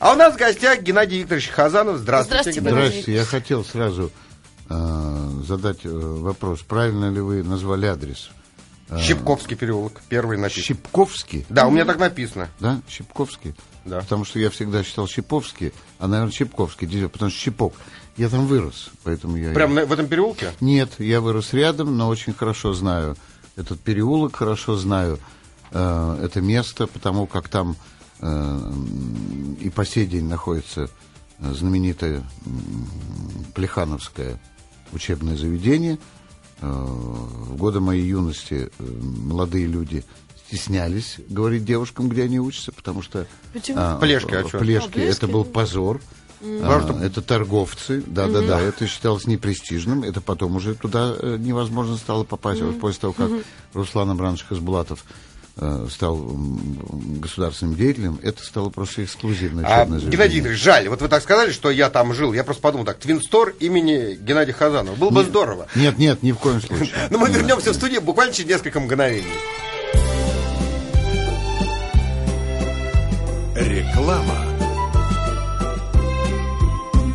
А у нас в гостях Геннадий Викторович Хазанов. Здравствуйте. Здравствуйте, Геннадий. Здравствуйте. Я хотел сразу э, задать э, вопрос. Правильно ли вы назвали адрес? Щипковский переулок, первый написан. Щипковский? Да, у меня так написано. Да, Щипковский? Да. Потому что я всегда считал Щиповский, а, наверное, Щипковский, потому что Щипок. Я там вырос, поэтому я... Прямо в этом переулке? Нет, я вырос рядом, но очень хорошо знаю этот переулок, хорошо знаю э, это место, потому как там э, и по сей день находится э, знаменитое Плехановское учебное заведение. Э, в годы моей юности э, молодые люди стеснялись говорить девушкам, где они учатся, потому что Почему? а, Плешки, а? Плешки А, Плешки, это был позор. Потому что- А, это торговцы, да-да-да, это считалось непрестижным, это потом уже туда э, невозможно стало попасть, вот после того, как Руслан Абранович Хасбулатов э, стал м, государственным деятелем, это стало просто эксклюзивное А. Геннадий Викторович, жаль, вот вы так сказали, что я там жил. Я просто подумал так, Твинстор имени Геннадия Хазанова. Было бы здорово. Нет, нет, ни в коем случае. Но мы Нет. вернемся в студию буквально через несколько мгновений. Реклама.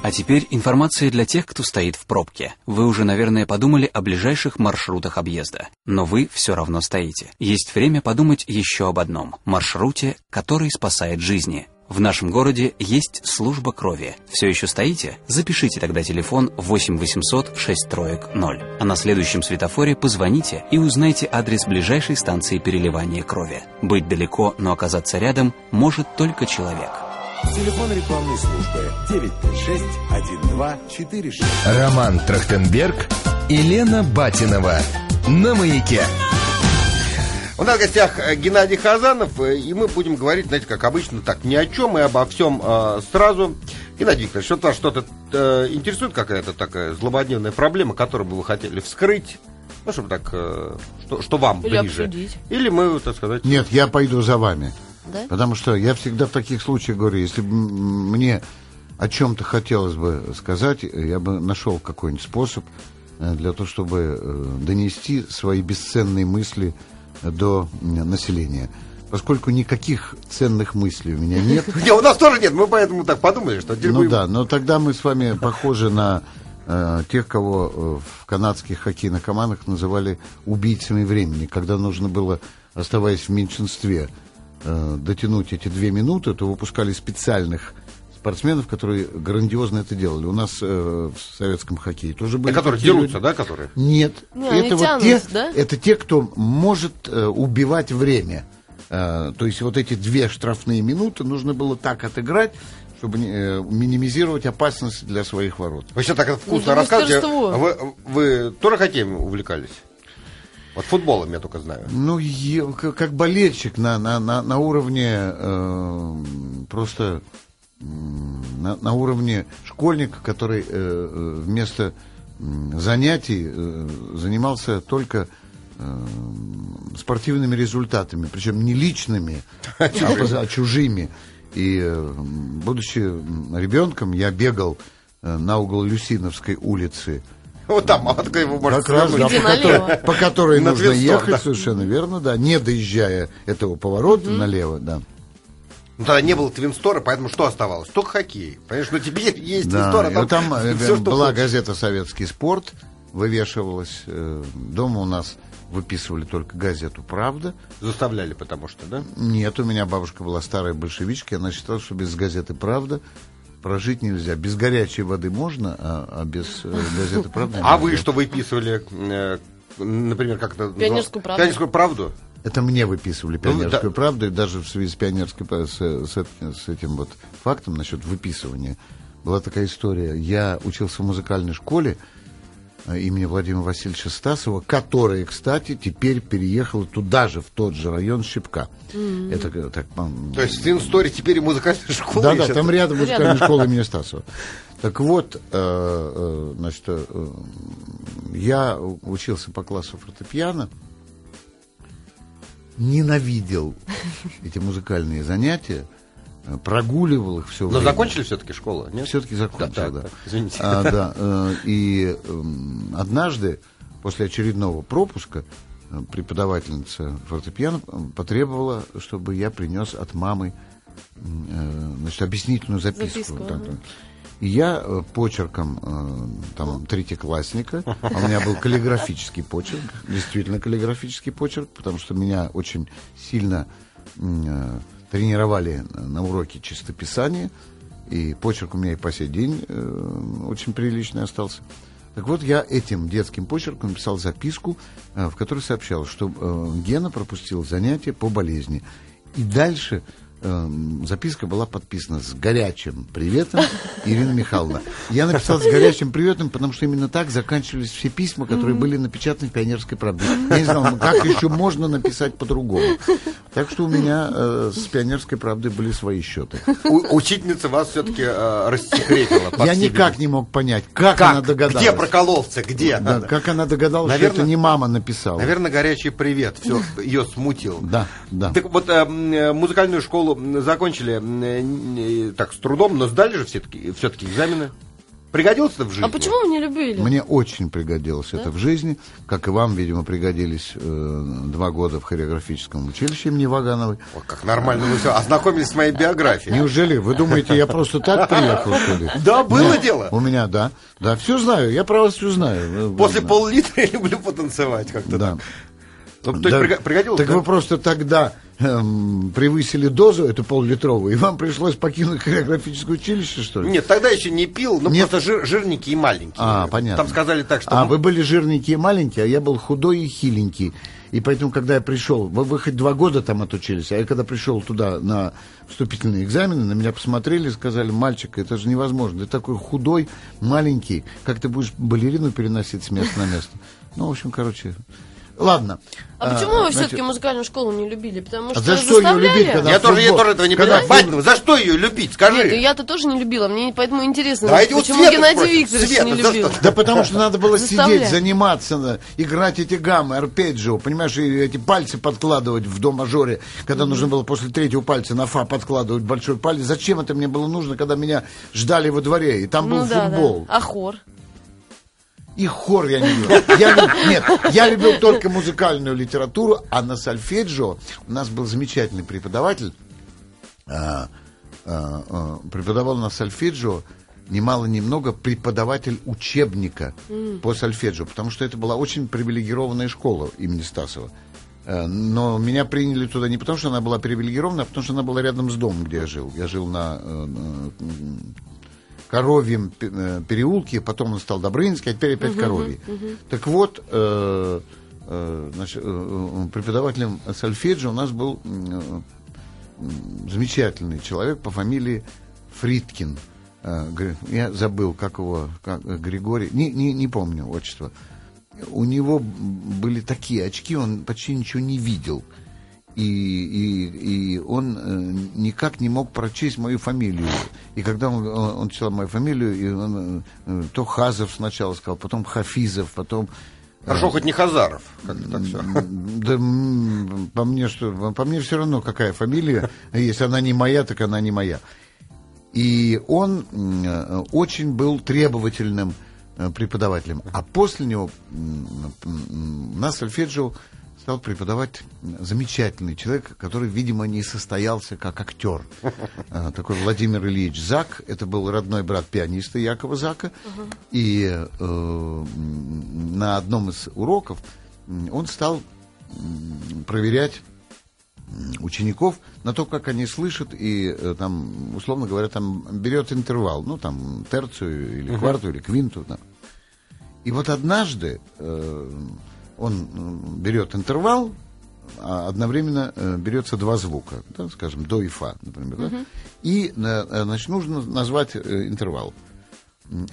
А теперь информация для тех, кто стоит в пробке. Вы уже, наверное, подумали о ближайших маршрутах объезда. Но вы все равно стоите. Есть время подумать еще об одном. Маршруте, который спасает жизни. В нашем городе есть служба крови. Все еще стоите? Запишите тогда телефон 8 800 6 троек 0. А на следующем светофоре позвоните и узнайте адрес ближайшей станции переливания крови. Быть далеко, но оказаться рядом может только человек. Телефон рекламной службы 956-1246. Роман Трахтенберг и Лена Батинова. На маяке. У нас в гостях э, Геннадий Хазанов, э, и мы будем говорить, знаете, как обычно, так, ни о чем и обо всем э, сразу. Геннадий Викторович, вот вас что-то э, интересует какая-то такая злободневная проблема, которую бы вы хотели вскрыть? Ну, чтобы так, э, что, что вам Или ближе. обсудить. Или мы, так сказать... Нет, я пойду за вами. Да? Потому что я всегда в таких случаях говорю, если бы мне о чем-то хотелось бы сказать, я бы нашел какой-нибудь способ э, для того, чтобы э, донести свои бесценные мысли до населения. Поскольку никаких ценных мыслей у меня нет, Не, у нас тоже нет, мы поэтому так подумали, что ну да, но тогда мы с вами похожи на э, тех, кого в канадских хоккейных командах называли убийцами времени. Когда нужно было, оставаясь в меньшинстве, э, дотянуть эти две минуты, то выпускали специальных спортсменов, которые грандиозно это делали. У нас э, в советском хоккее тоже были. Те, которые дерутся, люди. да, которые? Нет, Не, это вот тянут, те, да? это те, кто может э, убивать время. Э, то есть вот эти две штрафные минуты нужно было так отыграть, чтобы э, минимизировать опасность для своих ворот. Вы все так вкусно Ну, рассказываете. А Вы, вы тоже хоккеем увлекались? Вот футболом я только знаю. Ну, как болельщик на, на, на, на уровне э, просто на, на уровне школьника, который э, э, вместо занятий э, занимался только э, спортивными результатами, причем не личными, а, а чужими. И э, будучи ребенком, я бегал э, на угол Люсиновской улицы. Вот там, а откуда его можно Как раз, да, по, которой, по которой На нужно Твинстор, ехать, да. совершенно верно, да, не доезжая этого поворота налево, да. Ну, тогда не было Твинстора, поэтому что оставалось? Только хоккей. Понимаешь, ну теперь есть Да, Твинстор, а там, там э, всё, что была хочешь. газета «Советский спорт», вывешивалась. э, Дома у нас выписывали только газету «Правда». Заставляли, потому что, да? Нет, у меня бабушка была старая большевичка, и она считала, что без газеты «Правда» прожить нельзя. Без горячей воды можно, а, а без э, газеты «Правда» А вы что выписывали, э, например, как это? Пионерскую правду. Пионерскую правду? Это мне выписывали Ну, пионерскую да. правду, и даже в связи с пионерской с, с с этим вот фактом насчет выписывания была такая история. Я учился в музыкальной школе э, имени Владимира Васильевича Стасова, которая, кстати, теперь переехала туда же, в тот же район Щипка. Это э, так. То есть в Твинсторе теперь и музыкальная школа да, да, там рядом музыкальная школа имени Стасова. Так вот, э, э, значит, э, я учился по классу фортепиано, ненавидел эти музыкальные занятия, э, прогуливал их все Но время. закончили все-таки школу, нет? Все-таки закончил, Да, да. так, извините. А, да, э, и эм, однажды, после очередного пропуска, э, преподавательница фортепиано э, потребовала, чтобы я принес от мамы э, значит, объяснительную записку. Записку, Да, да. И я э, почерком э, там, третьеклассника, а у меня был каллиграфический почерк, действительно каллиграфический почерк, потому что меня очень сильно э, тренировали на уроке чистописания, и почерк у меня и по сей день э, очень приличный остался. Так вот, я этим детским почерком написал записку, э, в которой сообщал, что э, Гена пропустил занятие по болезни. И дальше записка была подписана с горячим приветом Ирина Михайловна. Я написал с горячим приветом, потому что именно так заканчивались все письма, которые были напечатаны в «Пионерской правде». Я не знал, ну как еще можно написать по-другому. Так что у меня э, с «Пионерской правдой» были свои счеты. У- учительница вас все-таки рассекретила. по Я никак не мог понять, как, Как? она догадалась. Где прокололся? Где? Да, как она догадалась, что Наверное- это не мама написала. Наверное, горячий привет. Все, ее смутил. Да, да. Так вот, э, м, э, музыкальную школу м, закончили э, так с трудом, но сдали же все-таки все-таки экзамены. Пригодился это в жизни? А почему вы не любили? Мне очень пригодилось это в жизни, как и вам, видимо, пригодились э, два года в хореографическом училище имени Вагановой. О, как нормально вы все ознакомились с моей биографией. Неужели вы думаете, я просто так приехал, что ли? Да, было дело. У меня, да. Да, все знаю, я про вас все знаю. После Да. пол-литра я люблю потанцевать как-то. Да. так. Ну, то есть Да. приго- пригодилось, Так да? вы просто тогда эм, превысили дозу, эту пол-литровую, и вам пришлось покинуть хореографическое училище, что ли? Нет, тогда еще не пил, но Нет. просто жир- жирненький и маленький. А, понятно. Там сказали так, что... А вы были жирненький и маленький, а я был худой и хиленький. И поэтому, когда я пришел, вы, вы хоть два года там отучились, а я когда пришел туда на вступительные экзамены, на меня посмотрели и сказали, мальчик, это же невозможно, ты такой худой, маленький, как ты будешь балерину переносить с места на место. Ну, в общем, короче, ладно. А почему вы значит, все-таки музыкальную школу не любили? Потому А что за что заставляли? любить, когда- Я тоже, я тоже этого не Когда понимаю. футбол- за что ее любить? Скажи. Нет, я-то тоже не любила, мне поэтому интересно, Давайте почему Свету Геннадий спросим. Викторович Света, не любил. что? Да потому что надо было сидеть, заниматься, на- играть эти гаммы, арпеджио, понимаешь, и эти пальцы подкладывать в до мажоре, когда нужно было после третьего пальца на фа подкладывать большой палец. Зачем это мне было нужно, когда меня ждали во дворе, и там был Ну да, футбол. да. А хор? И хор я не любил. Я Нет, я любил только музыкальную литературу, а на сольфеджио у нас был замечательный преподаватель, а, а, а, преподавал на сольфеджио немало-немного преподаватель учебника по сольфеджио, потому что это была очень привилегированная школа имени Стасова. Э, Но меня приняли туда не потому, что она была привилегирована, а потому что она была рядом с домом, где я жил. Я жил на э, Коровьем э, переулке, потом он стал Добрынинский, а теперь опять Коровий. Так вот, э, э, значит, э, э, преподавателем сольфеджио у нас был э, замечательный человек по фамилии Фриткин. Я забыл, как его, как, Григорий, не, не, не помню отчество. У него были такие очки, он почти ничего не видел. И, и, и он э, никак не мог прочесть мою фамилию. И когда он, он, он читал мою фамилию, и он, э, то Хазов сначала сказал, потом Хафизов, потом... э, Хорошо, хоть не Хазаров. Как-то так все. Да по мне что, по мне все равно какая фамилия, если она не моя, так она не моя. И он э, очень был требовательным э, преподавателем. А после него м, м, на сольфеджио стал преподавать замечательный человек, который, видимо, не состоялся как актер. Э, Такой Владимир Ильич Зак. Это был родной брат пианиста Якова Зака. И э, на одном из уроков он стал проверять учеников на то, как они слышат, и э, там, условно говоря, там берет интервал, ну, там, терцию или кварту, или квинту. да. И вот однажды э, он берет интервал, а одновременно э, берется два звука, да, скажем, до и фа, например, да, и, э, э, значит, нужно назвать интервал.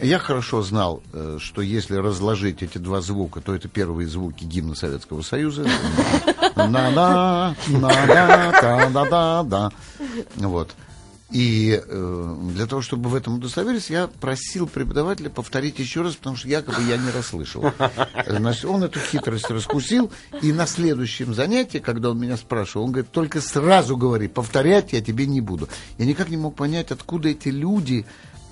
Я хорошо знал, что если разложить эти два звука, то это первые звуки гимна Советского Союза. На-да, на-да, та-да-да-да. Вот. И э, для того, чтобы в этом удостовериться, я просил преподавателя повторить еще раз, потому что якобы я не расслышал. Значит, он эту хитрость раскусил, и на следующем занятии, когда он меня спрашивал, он говорит, только сразу говори, повторять я тебе не буду. Я никак не мог понять, откуда эти люди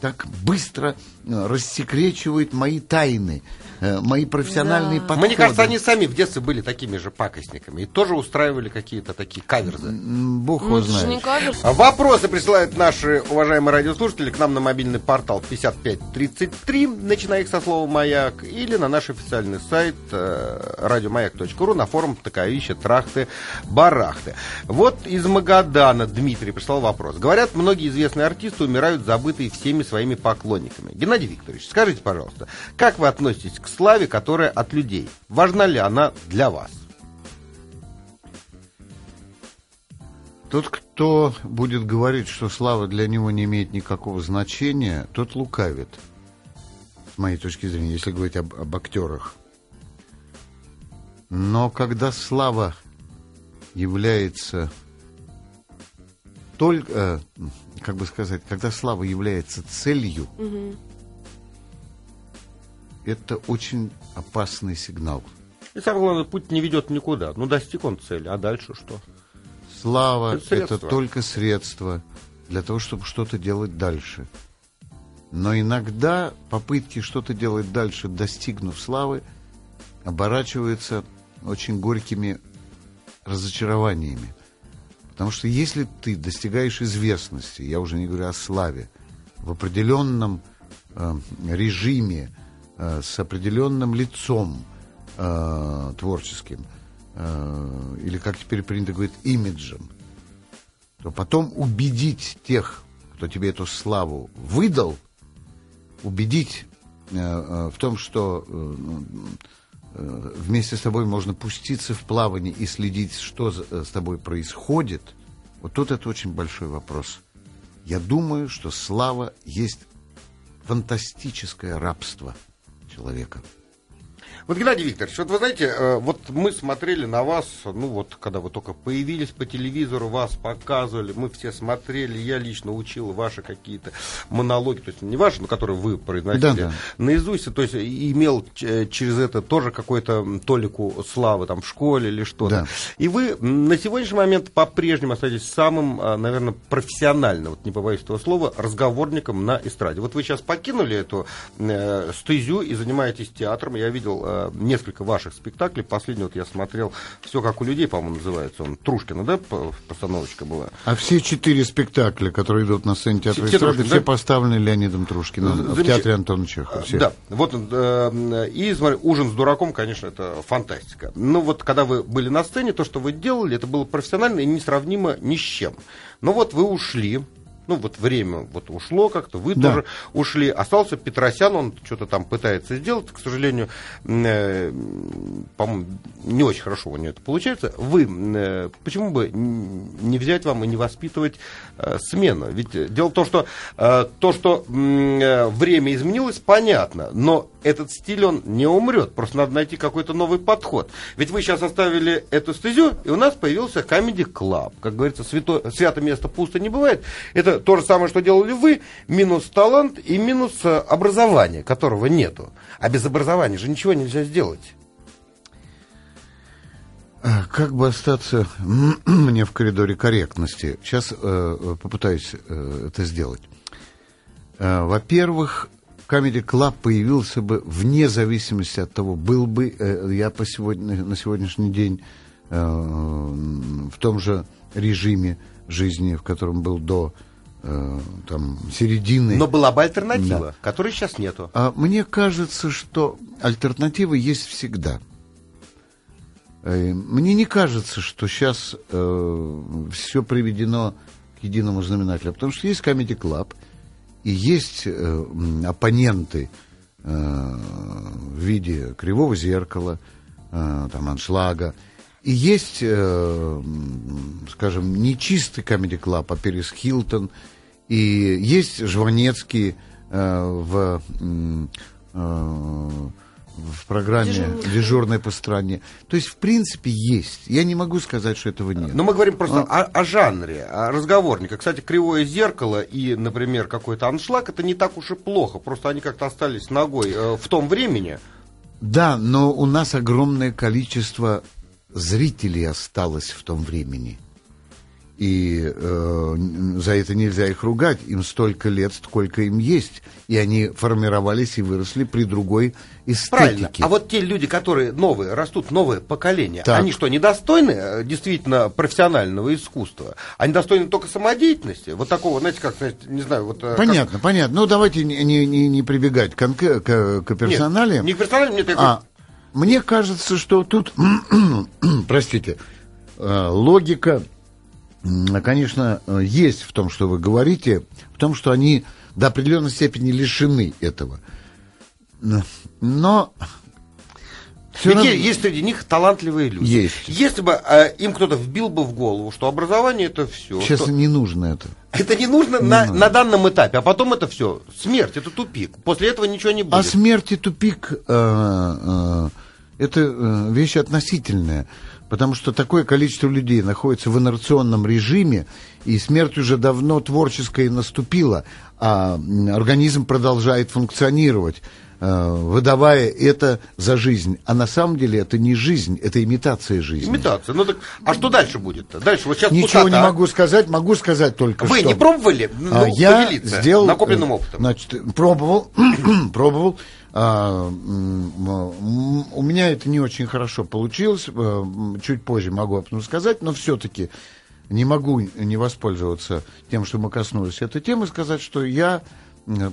так быстро э, рассекречивают мои тайны, э, мои профессиональные Да. подходы. Мне кажется, они сами в детстве были такими же пакостниками и тоже устраивали какие-то такие каверзы. Бог Ну, его знает. не. А Вопросы присылают наши уважаемые радиослушатели к нам на мобильный портал 5533, начиная их со слова «Маяк», или на наш официальный сайт э, радиомаяк.ру на форум «Таковища, трахты, барахты». Вот из Магадана Дмитрий прислал вопрос. Говорят, многие известные артисты умирают забытые всеми своими поклонниками. Геннадий Викторович, скажите, пожалуйста, как вы относитесь к славе, которая от людей? Важна ли она для вас? Тот, кто будет говорить, что слава для него не имеет никакого значения, тот лукавит. С моей точки зрения, если говорить об, об актерах. Но когда слава является только, э, как бы сказать, когда слава является целью, это очень опасный сигнал. И самое главное, путь не ведет никуда. Ну, достиг он цели, а дальше что? Слава Это это, только средство для того, чтобы что-то делать дальше. Но иногда попытки что-то делать дальше, достигнув славы, оборачиваются очень горькими разочарованиями. Потому что если ты достигаешь известности, я уже не говорю о славе, в определенном э, режиме, э, с определенным лицом э, творческим, э, или, как теперь принято говорить, имиджем, то потом убедить тех, кто тебе эту славу выдал, убедить э, э, в том, что э, э, вместе с тобой можно пуститься в плавание и следить, что э, с тобой происходит, вот тут это очень большой вопрос. Я думаю, что слава есть фантастическое рабство человека. Вот, Геннадий Викторович, вот вы знаете, э, вот мы смотрели на вас, ну вот, когда вы только появились по телевизору, вас показывали, мы все смотрели, я лично учил ваши какие-то монологи, то есть не ваши, но которые вы произносили Да-да. наизусть, то есть имел ч- через это тоже какой-то м, толику славы там в школе или что-то. Да. И вы на сегодняшний момент по-прежнему остаетесь самым, а, наверное, профессиональным, вот не побоюсь этого слова, разговорником на эстраде. Вот вы сейчас покинули эту э, стезю и занимаетесь театром. Я видел э, несколько ваших спектаклей. Последний вот я смотрел «Все как у людей», по-моему, называется он. Трушкина, да, по- постановочка была? А все четыре спектакля, которые идут на сцене театра Все эстрады, все да? поставлены Леонидом Трушкиным в Замечательно. театре Антона Чехова. все. Да, вот он, э, и смотри, ужин с дураком, конечно, это фантастика. Ну вот, когда вы были на сцене, то, что вы делали, это было профессионально и несравнимо ни с чем. Но вот вы ушли, ну вот время вот ушло как-то, вы Да. тоже ушли. Остался Петросян, он что-то там пытается сделать, к сожалению, э, по-моему, не очень хорошо у него это получается. Вы, э, почему бы не взять вам и не воспитывать э, смену? Ведь э, дело в том, что э, то, что э, время изменилось, понятно, но этот стиль, он не умрет, просто надо найти какой-то новый подход. Ведь вы сейчас оставили эту стезю, и у нас появился Comedy Club. Как говорится, свято, свято место пусто не бывает. Это то же самое, что делали вы, минус талант и минус э, образование, которого нету. А без образования же ничего нельзя сделать. А, Как бы остаться мне в коридоре корректности? Сейчас э, э, попытаюсь э, это сделать. Э, во-первых, Comedy Club появился бы вне зависимости от того, был бы э, я по сегодня, на сегодняшний день э, в том же режиме жизни, в котором был до э, там, середины. Но была бы альтернатива, Да. которой сейчас нету. А мне кажется, что альтернатива есть всегда. Э, Мне не кажется, что сейчас все приведено к единому знаменателю, потому что есть Comedy Club, и есть э, оппоненты э, в виде кривого зеркала, э, там, аншлага, и есть, скажем, нечистый Comedy Club, а Перес Хилтон, и есть Жванецкий в, в программе Дежурный. «Дежурная по стране». То есть, в принципе, есть. Я не могу сказать, что этого нет. Но мы говорим просто о, о жанре, о разговорнике. Кстати, кривое зеркало и, например, какой-то аншлаг, это не так уж и плохо. Просто они как-то остались ногой э, в том времени. Да, но у нас огромное количество зрителей осталось в том времени. И э, за это нельзя их ругать. Им столько лет, сколько им есть. И они формировались и выросли при другой Правильно. эстетике. А вот те люди, которые новые, растут новое поколение, Так. они что, недостойны э, действительно профессионального искусства? Они достойны только самодеятельности? Вот такого, знаете, как, знаете, не знаю, вот... э, как- Понятно, понятно. Ну, давайте не, не, не- прибегать к, конке- к, к Нет, персоналиям. не к персоналиям, нет, я А, мне кажется, что тут, простите, э, логика, конечно, э, есть в том, что вы говорите, в том, что они до определенной степени лишены этого. Но всё Ведь равно- есть среди них талантливые люди. Есть. Если бы э, им кто-то вбил бы в голову, что образование это все. сейчас не нужно это. Это не нужно на, на данном этапе, а потом это все. Смерть, это тупик. После этого ничего не будет. А смерть и тупик э, э, это э, вещь относительная. Потому что такое количество людей находится в инерционном режиме, и смерть уже давно творческая наступила, а организм продолжает функционировать, выдавая это за жизнь. А на самом деле это не жизнь, это имитация жизни. Имитация. Ну так, а что дальше будет-то? Дальше вот сейчас Ничего пустота. не могу сказать, могу сказать только Вы что. не пробовали А, ну, я сделал накопленным э, опытом? Значит, пробовал, пробовал. А, у меня это не очень хорошо получилось. э, Чуть позже могу об этом сказать, но все-таки не могу не воспользоваться тем, что мы коснулись этой темы, сказать, что я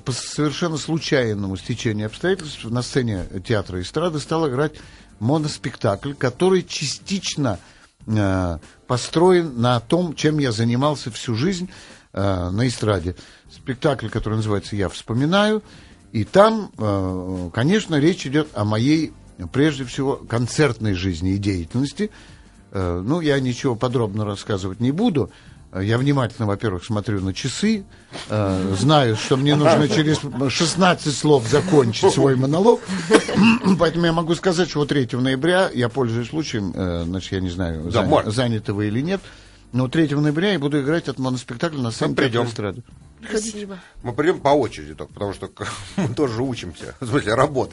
по совершенно случайному стечению обстоятельств на сцене театра и эстрады стал играть моноспектакль, который частично э, построен на том, чем я занимался всю жизнь э, на эстраде. Спектакль, который называется «Я вспоминаю». И там, э, конечно, речь идет о моей, прежде всего, концертной жизни и деятельности. Э, ну, я ничего подробно рассказывать не буду. Э, Я внимательно, во-первых, смотрю на часы, э, знаю, что мне нужно через 16 слов закончить свой монолог. Поэтому я могу сказать, что вот 3 ноября, я пользуюсь случаем, э, значит, я не знаю, Да, зан- можно. занято вы или нет, но 3 ноября я буду играть от моноспектакля на сцене придем. эстрады. Спасибо. Мы придем по очереди только, потому что мы тоже учимся. В смысле, работать.